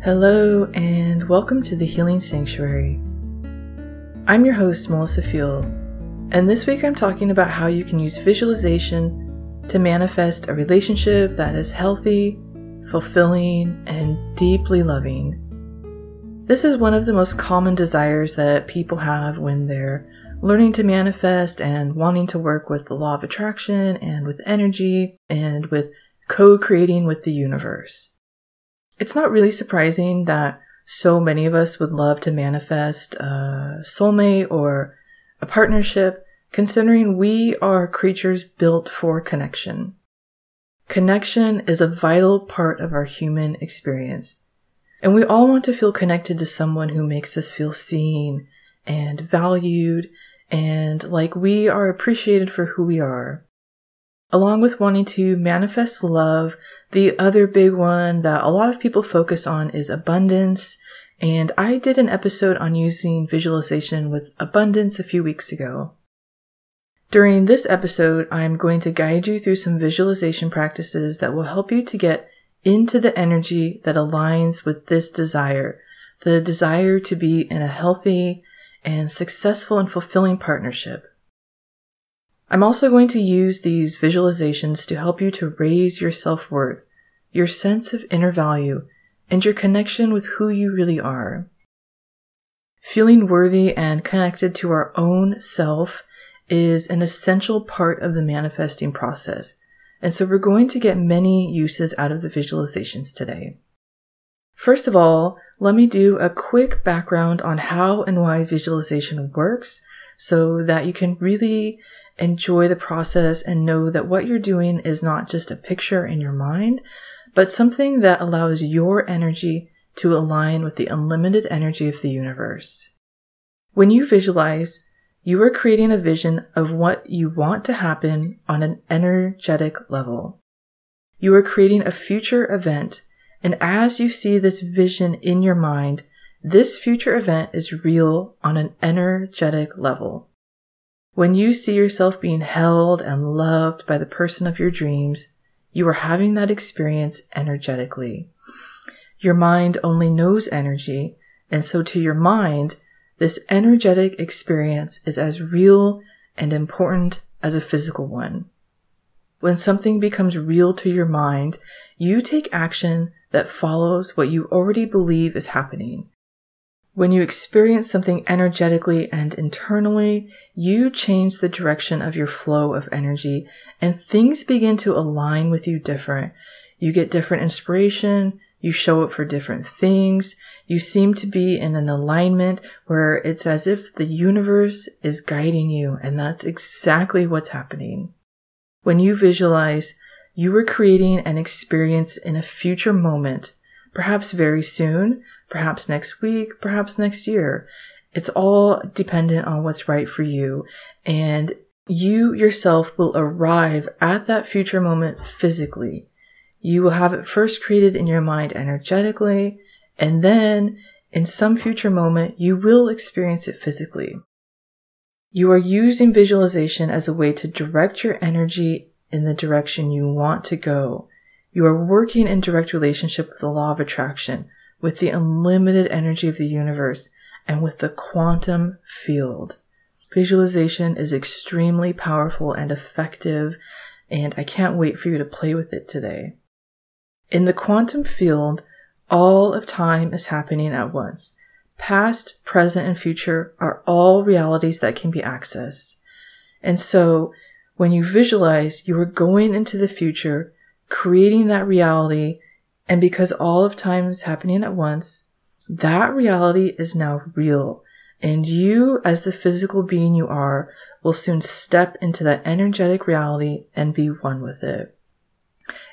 Hello, and welcome to the Healing Sanctuary. I'm your host, Melissa Field, and this week I'm talking about how you can use visualization to manifest a relationship that is healthy, fulfilling, and deeply loving. This is one of the most common desires that people have when they're learning to manifest and wanting to work with the law of attraction and with energy and with co creating with the universe. It's not really surprising that so many of us would love to manifest a soulmate or a partnership, considering we are creatures built for connection. Connection is a vital part of our human experience. And we all want to feel connected to someone who makes us feel seen and valued and like we are appreciated for who we are. Along with wanting to manifest love, the other big one that a lot of people focus on is abundance. And I did an episode on using visualization with abundance a few weeks ago. During this episode, I'm going to guide you through some visualization practices that will help you to get into the energy that aligns with this desire, the desire to be in a healthy and successful and fulfilling partnership. I'm also going to use these visualizations to help you to raise your self worth, your sense of inner value, and your connection with who you really are. Feeling worthy and connected to our own self is an essential part of the manifesting process. And so we're going to get many uses out of the visualizations today. First of all, let me do a quick background on how and why visualization works so that you can really enjoy the process and know that what you're doing is not just a picture in your mind, but something that allows your energy to align with the unlimited energy of the universe. When you visualize, you are creating a vision of what you want to happen on an energetic level. You are creating a future event, and as you see this vision in your mind, this future event is real on an energetic level. When you see yourself being held and loved by the person of your dreams, you are having that experience energetically. Your mind only knows energy, and so to your mind, this energetic experience is as real and important as a physical one. When something becomes real to your mind, you take action that follows what you already believe is happening. When you experience something energetically and internally, you change the direction of your flow of energy and things begin to align with you different. You get different inspiration. You show up for different things. You seem to be in an alignment where it's as if the universe is guiding you. And that's exactly what's happening. When you visualize, you are creating an experience in a future moment, perhaps very soon, perhaps next week, perhaps next year. It's all dependent on what's right for you. And you yourself will arrive at that future moment physically. You will have it first created in your mind energetically, and then in some future moment, you will experience it physically. You are using visualization as a way to direct your energy in the direction you want to go. You are working in direct relationship with the law of attraction, with the unlimited energy of the universe, and with the quantum field. Visualization is extremely powerful and effective, and I can't wait for you to play with it today. In the quantum field, all of time is happening at once. Past, present, and future are all realities that can be accessed. And so, when you visualize, you are going into the future, creating that reality and because all of time is happening at once, that reality is now real. And you, as the physical being you are, will soon step into that energetic reality and be one with it.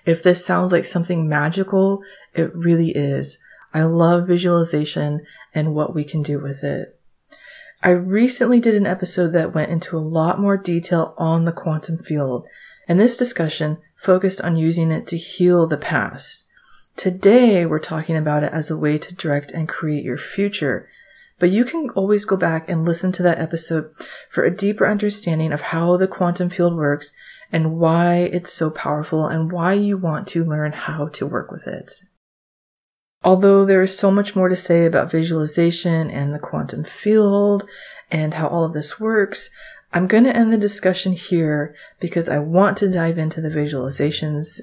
If this sounds like something magical, it really is. I love visualization and what we can do with it. I recently did an episode that went into a lot more detail on the quantum field, and this discussion focused on using it to heal the past. Today, we're talking about it as a way to direct and create your future. But you can always go back and listen to that episode for a deeper understanding of how the quantum field works and why it's so powerful and why you want to learn how to work with it. Although there is so much more to say about visualization and the quantum field and how all of this works, I'm going to end the discussion here because I want to dive into the visualizations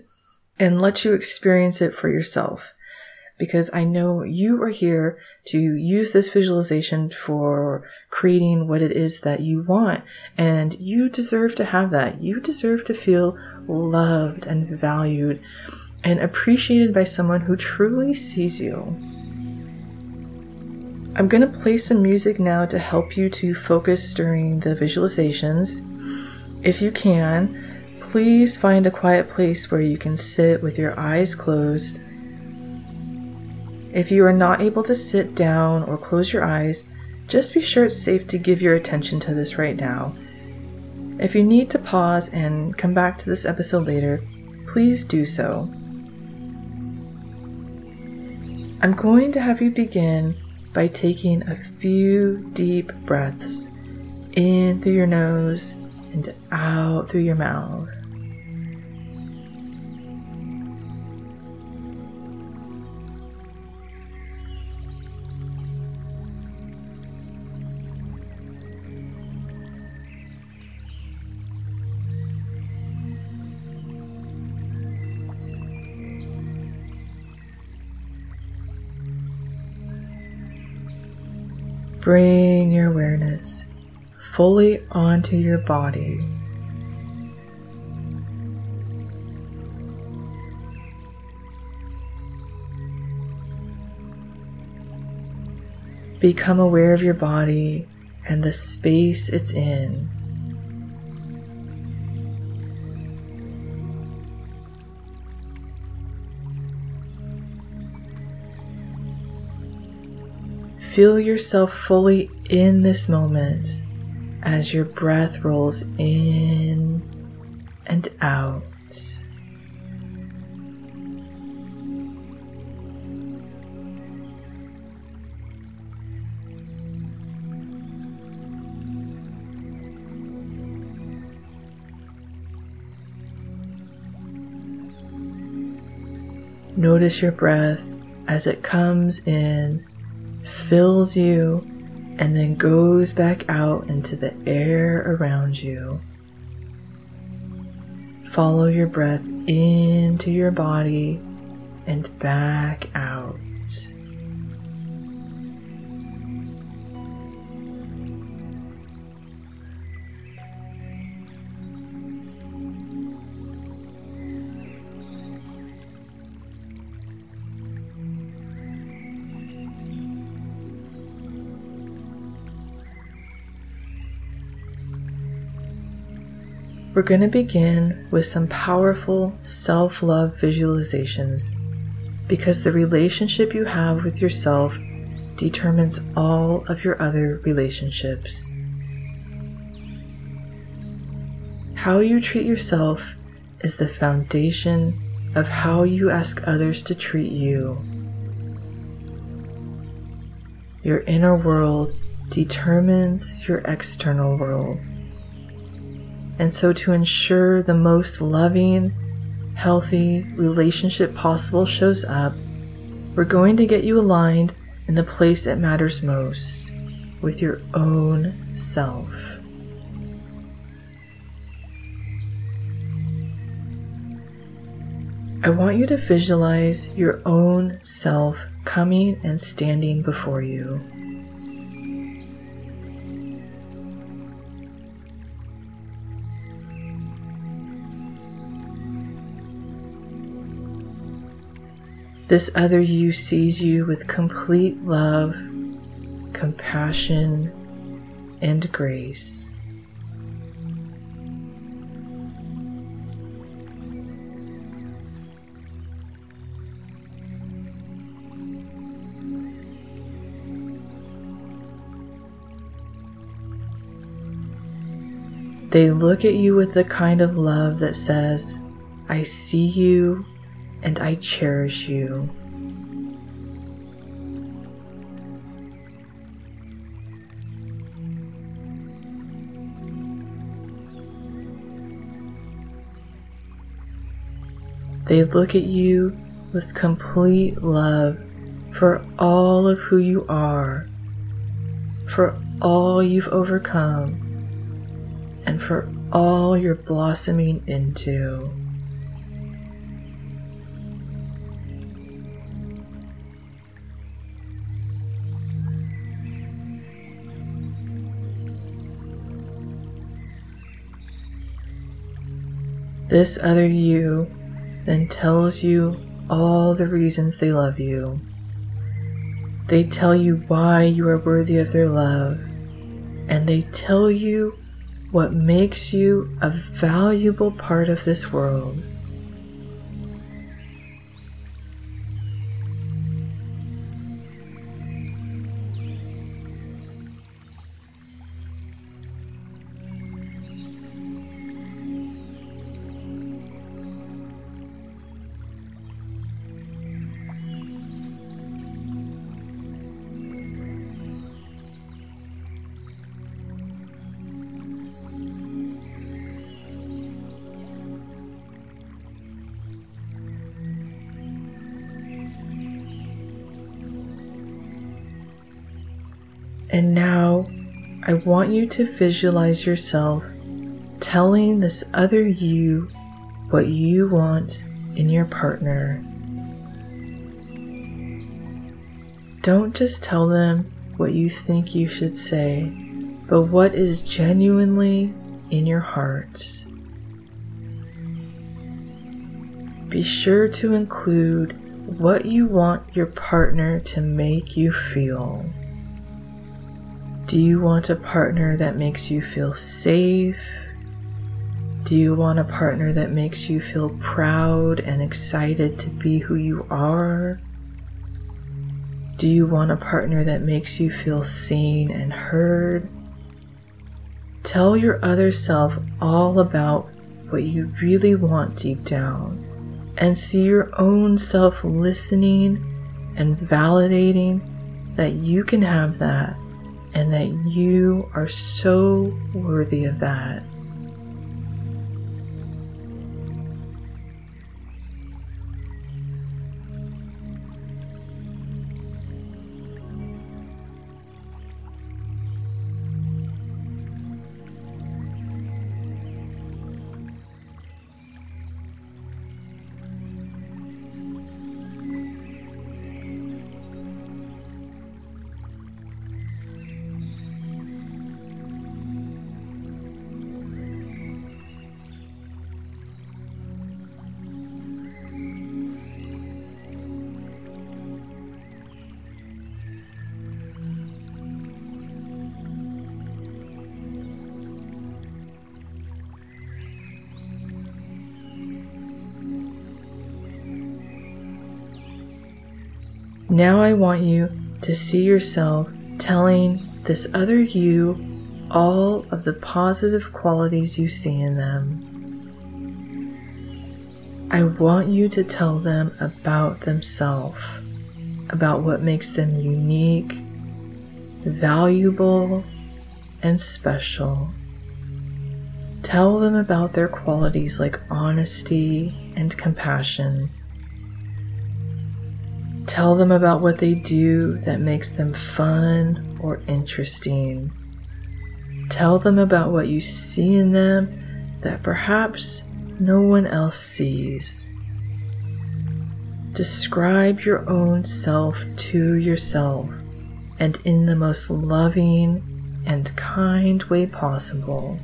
and let you experience it for yourself. Because I know you are here to use this visualization for creating what it is that you want. And you deserve to have that. You deserve to feel loved and valued and appreciated by someone who truly sees you. I'm going to play some music now to help you to focus during the visualizations. If you can, please find a quiet place where you can sit with your eyes closed. If you are not able to sit down or close your eyes, just be sure it's safe to give your attention to this right now. If you need to pause and come back to this episode later, please do so. I'm going to have you begin by taking a few deep breaths in through your nose and out through your mouth. Bring your awareness fully onto your body. Become aware of your body and the space it's in. Feel yourself fully in this moment as your breath rolls in and out. Notice your breath as it comes in fills you, and then goes back out into the air around you. Follow your breath into your body and back out. We're going to begin with some powerful self love visualizations because the relationship you have with yourself determines all of your other relationships. How you treat yourself is the foundation of how you ask others to treat you. Your inner world determines your external world. And so, to ensure the most loving, healthy relationship possible shows up, we're going to get you aligned in the place that matters most with your own self. I want you to visualize your own self coming and standing before you. This other you sees you with complete love, compassion, and grace. They look at you with the kind of love that says, I see you and I cherish you. They look at you with complete love for all of who you are, for all you've overcome, and for all you're blossoming into. This other you then tells you all the reasons they love you. They tell you why you are worthy of their love, and they tell you what makes you a valuable part of this world. And now I want you to visualize yourself telling this other you what you want in your partner. Don't just tell them what you think you should say, but what is genuinely in your heart. Be sure to include what you want your partner to make you feel. Do you want a partner that makes you feel safe? Do you want a partner that makes you feel proud and excited to be who you are? Do you want a partner that makes you feel seen and heard? Tell your other self all about what you really want deep down and see your own self listening and validating that you can have that and that you are so worthy of that. Now I want you to see yourself telling this other you all of the positive qualities you see in them. I want you to tell them about themselves, about what makes them unique, valuable, and special. Tell them about their qualities like honesty and compassion Tell them about what they do that makes them fun or interesting. Tell them about what you see in them that perhaps no one else sees. Describe your own self to yourself and in the most loving and kind way possible.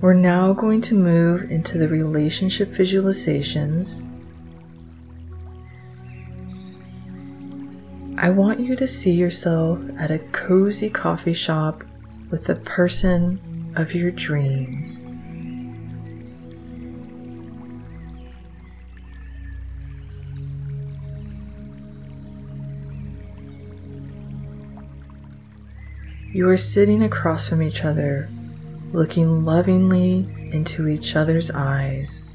We're now going to move into the relationship visualizations. I want you to see yourself at a cozy coffee shop with the person of your dreams. You are sitting across from each other, looking lovingly into each other's eyes.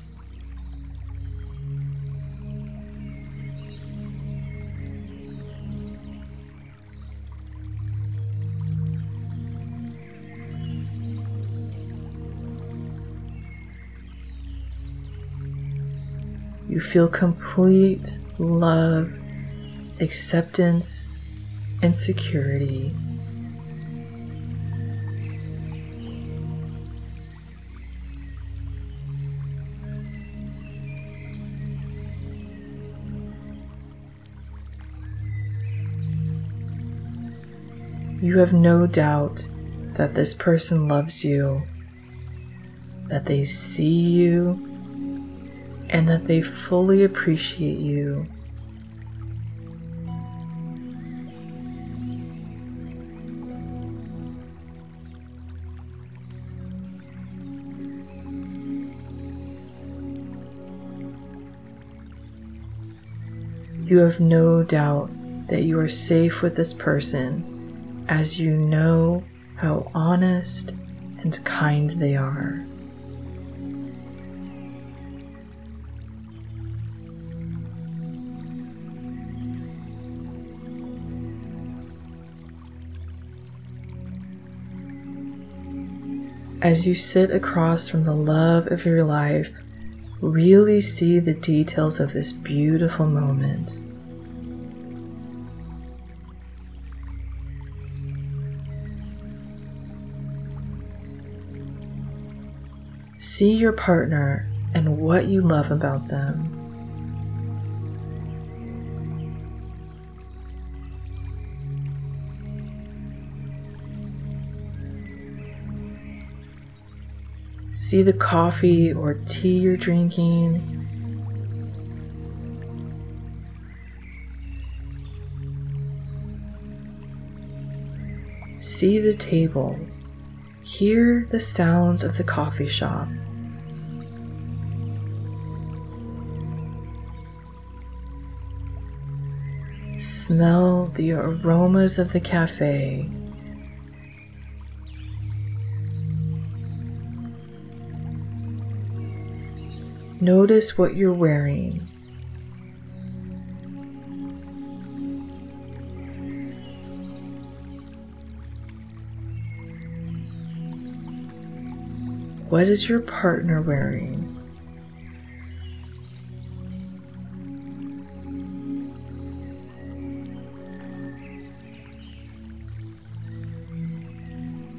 You feel complete love, acceptance, and security. You have no doubt that this person loves you, that they see you, and that they fully appreciate you. You have no doubt that you are safe with this person as you know how honest and kind they are. As you sit across from the love of your life, really see the details of this beautiful moment. See your partner and what you love about them. See the coffee or tea you're drinking. See the table. Hear the sounds of the coffee shop. Smell the aromas of the cafe. Notice what you're wearing. What is your partner wearing?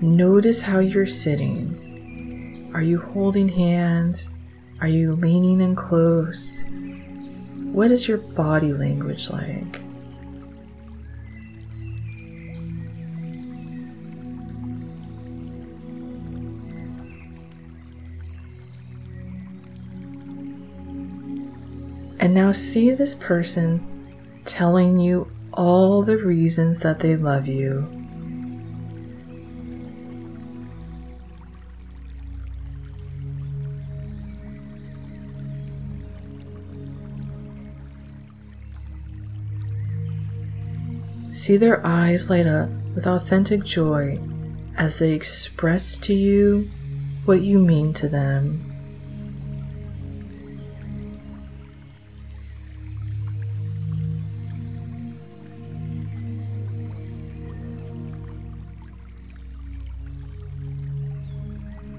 Notice how you're sitting. Are you holding hands? Are you leaning in close? What is your body language like? And now see this person telling you all the reasons that they love you. See their eyes light up with authentic joy as they express to you what you mean to them.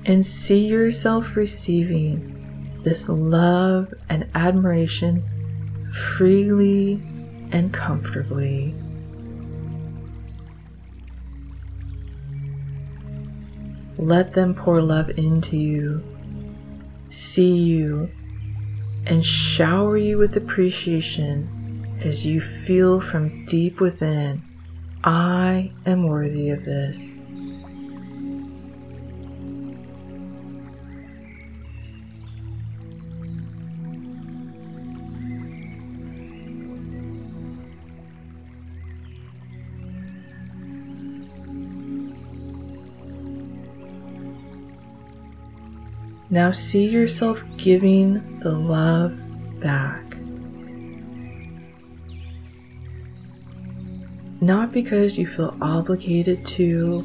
And see yourself receiving this love and admiration freely and comfortably. Let them pour love into you, see you, and shower you with appreciation as you feel from deep within I am worthy of this. Now see yourself giving the love back. Not because you feel obligated to,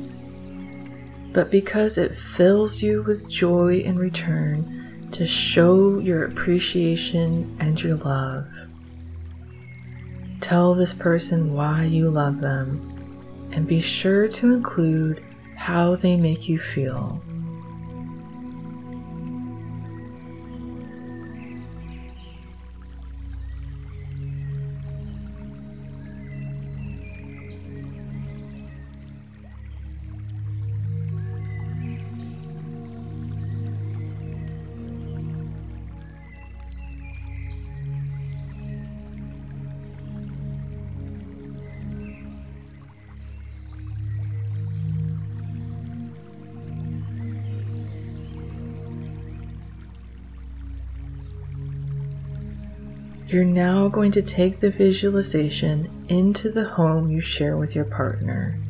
but because it fills you with joy in return to show your appreciation and your love. Tell this person why you love them and be sure to include how they make you feel. You're now going to take the visualization into the home you share with your partner.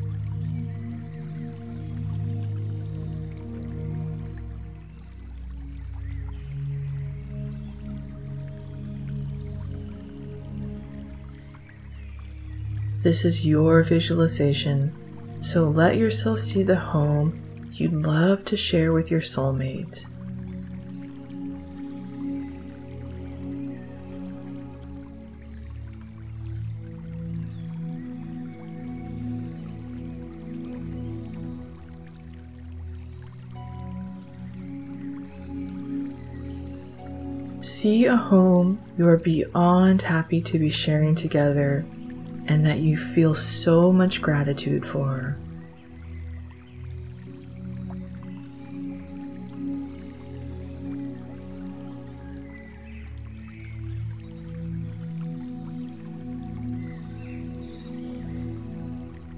This is your visualization, so let yourself see the home you'd love to share with your soulmate. See a home you are beyond happy to be sharing together and that you feel so much gratitude for.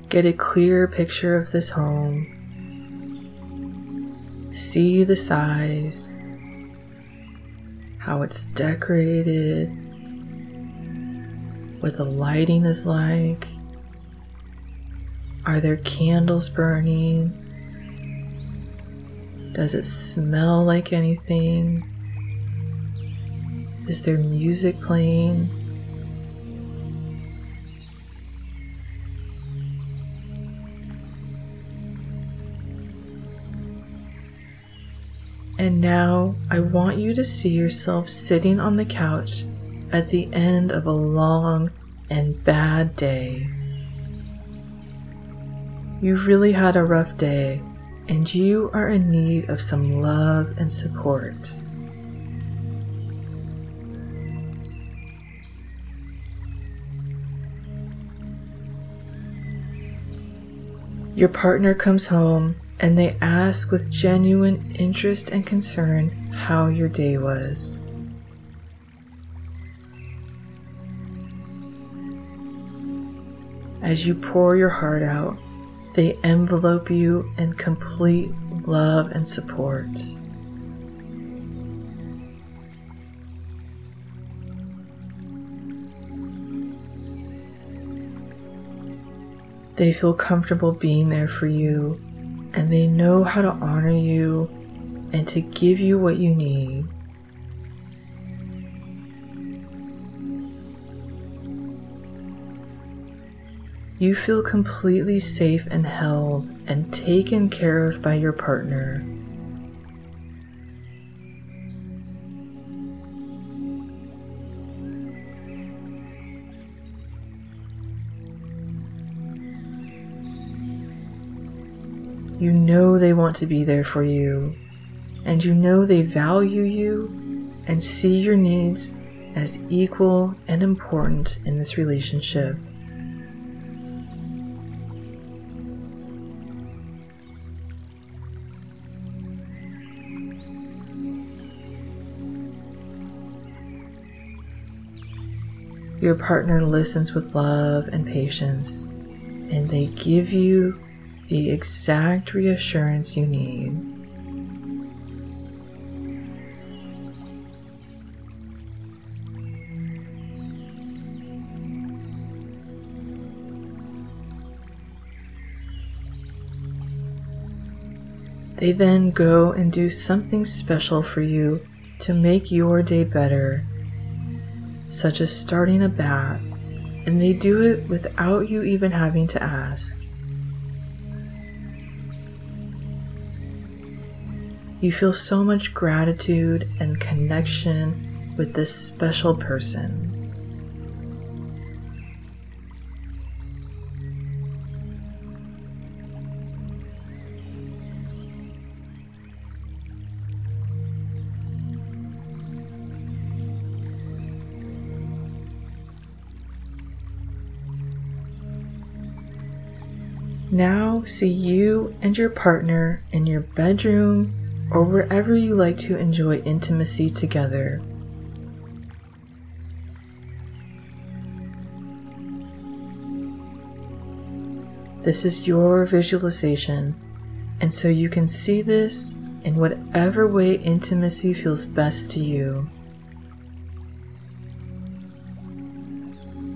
Get a clear picture of this home. See the size, how it's decorated, what the lighting is like. Are there candles burning? Does it smell like anything? Is there music playing? And now I want you to see yourself sitting on the couch at the end of a long and bad day. You've really had a rough day and you are in need of some love and support. Your partner comes home and they ask with genuine interest and concern how your day was. As you pour your heart out, they envelope you in complete love and support. They feel comfortable being there for you and they know how to honor you and to give you what you need. You feel completely safe and held and taken care of by your partner. Know they want to be there for you, and you know they value you and see your needs as equal and important in this relationship. Your partner listens with love and patience, and they give you the exact reassurance you need. They then go and do something special for you to make your day better, such as starting a bath, and they do it without you even having to ask. You feel so much gratitude and connection with this special person. Now see you and your partner in your bedroom or wherever you like to enjoy intimacy together. This is your visualization, and so you can see this in whatever way intimacy feels best to you.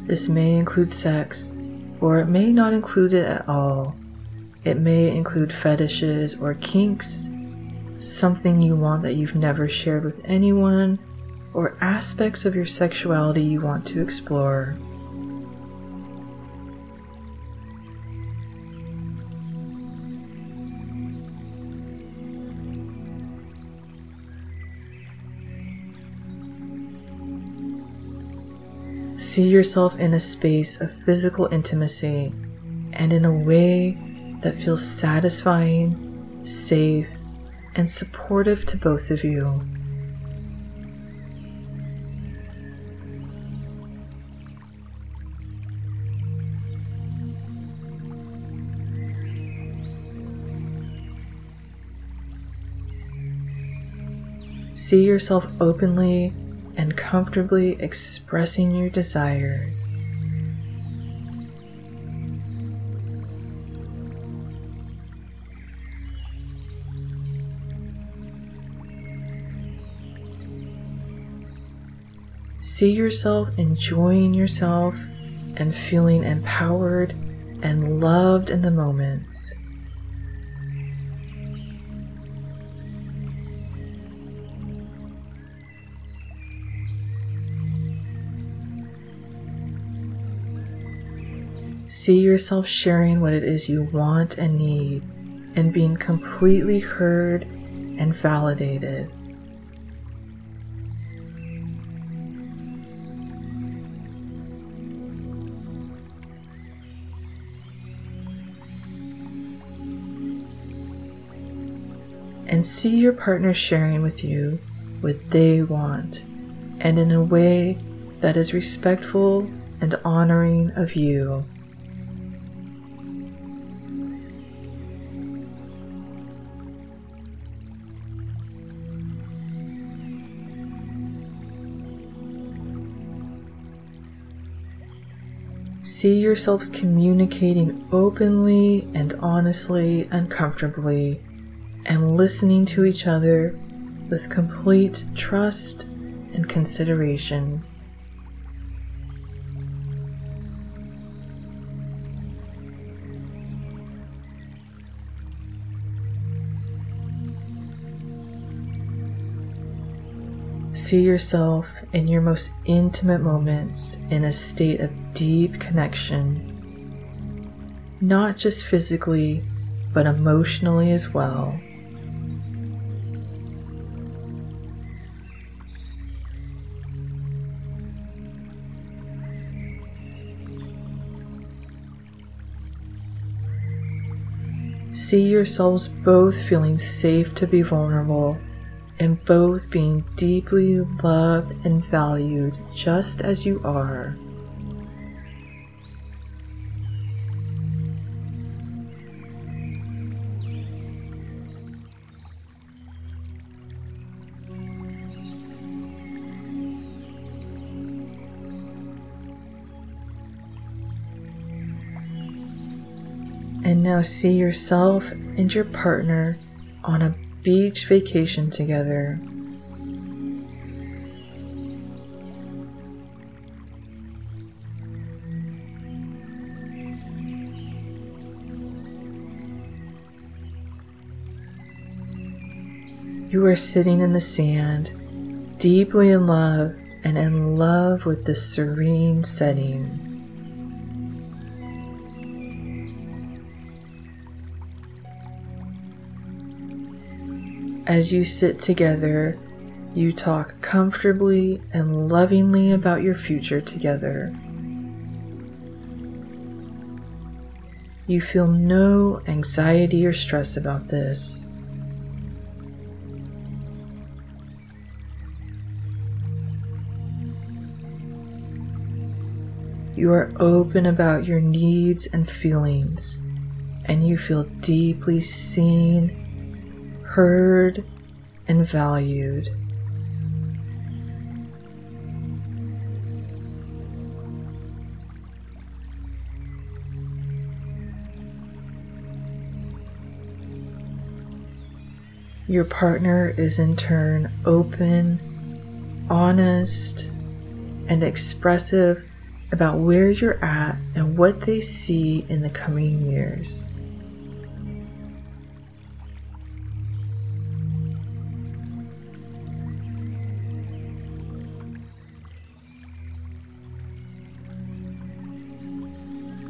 This may include sex, or it may not include it at all. It may include fetishes or kinks, something you want that you've never shared with anyone, or aspects of your sexuality you want to explore. See yourself in a space of physical intimacy and in a way that feels satisfying, safe, and supportive to both of you. See yourself openly and comfortably expressing your desires. See yourself enjoying yourself and feeling empowered and loved in the moment. See yourself sharing what it is you want and need and being completely heard and validated. And see your partner sharing with you what they want and in a way that is respectful and honoring of you. See yourselves communicating openly and honestly and comfortably, and listening to each other with complete trust and consideration. See yourself in your most intimate moments in a state of deep connection, not just physically, but emotionally as well. See yourselves both feeling safe to be vulnerable and both being deeply loved and valued just as you are. Now see yourself and your partner on a beach vacation together. You are sitting in the sand, deeply in love and in love with this serene setting. As you sit together, you talk comfortably and lovingly about your future together. You feel no anxiety or stress about this. You are open about your needs and feelings, and you feel deeply seen heard, and valued. Your partner is in turn open, honest, and expressive about where you're at and what they see in the coming years.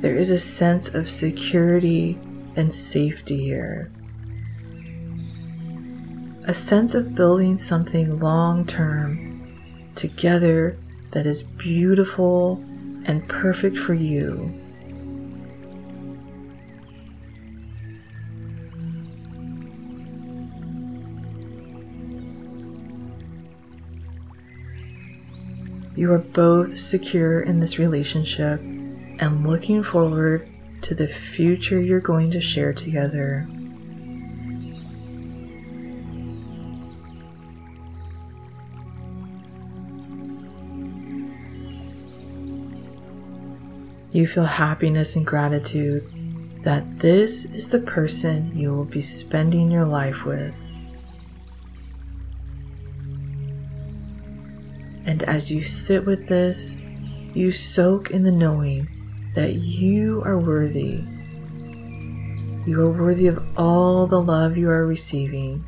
There is a sense of security and safety here. A sense of building something long term together that is beautiful and perfect for you. You are both secure in this relationship and looking forward to the future you're going to share together. You feel happiness and gratitude that this is the person you will be spending your life with. And as you sit with this, you soak in the knowing that you are worthy. You are worthy of all the love you are receiving.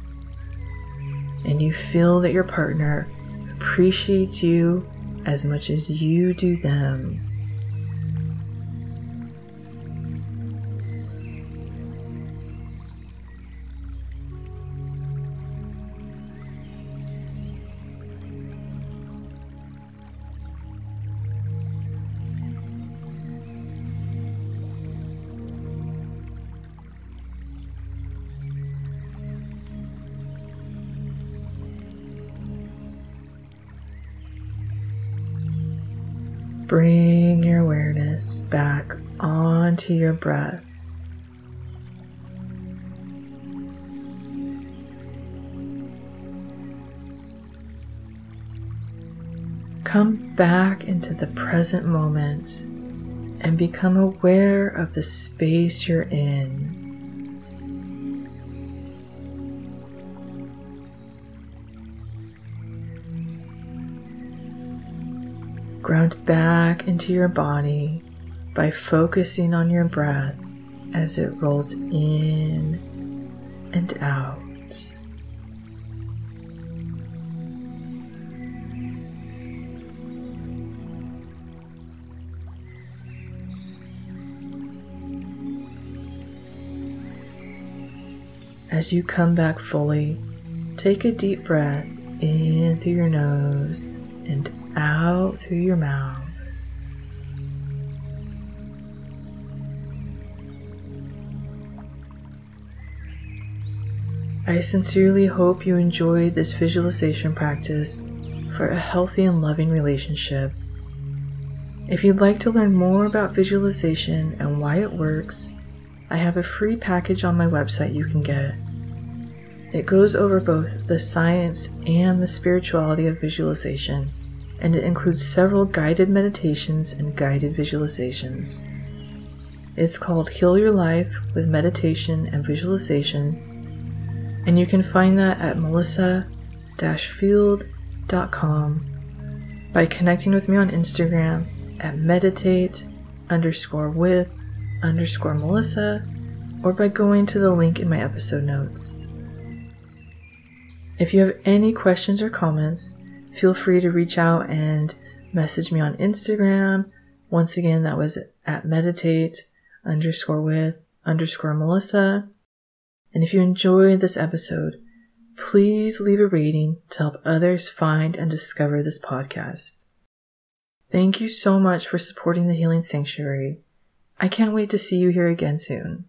And you feel that your partner appreciates you as much as you do them. Bring your awareness back onto your breath. Come back into the present moment and become aware of the space you're in. Ground back into your body by focusing on your breath as it rolls in and out. As you come back fully, take a deep breath in through your nose and out through your mouth. I sincerely hope you enjoyed this visualization practice for a healthy and loving relationship. If you'd like to learn more about visualization and why it works, I have a free package on my website you can get. It goes over both the science and the spirituality of visualization and it includes several guided meditations and guided visualizations. It's called Heal Your Life with Meditation and Visualization, and you can find that at melissa field.com by connecting with me on Instagram at meditate underscore with underscore Melissa or by going to the link in my episode notes. If you have any questions or comments, feel free to reach out and message me on Instagram. Once again, that was at meditate underscore with underscore Melissa. And if you enjoyed this episode, please leave a rating to help others find and discover this podcast. Thank you so much for supporting the Healing Sanctuary. I can't wait to see you here again soon.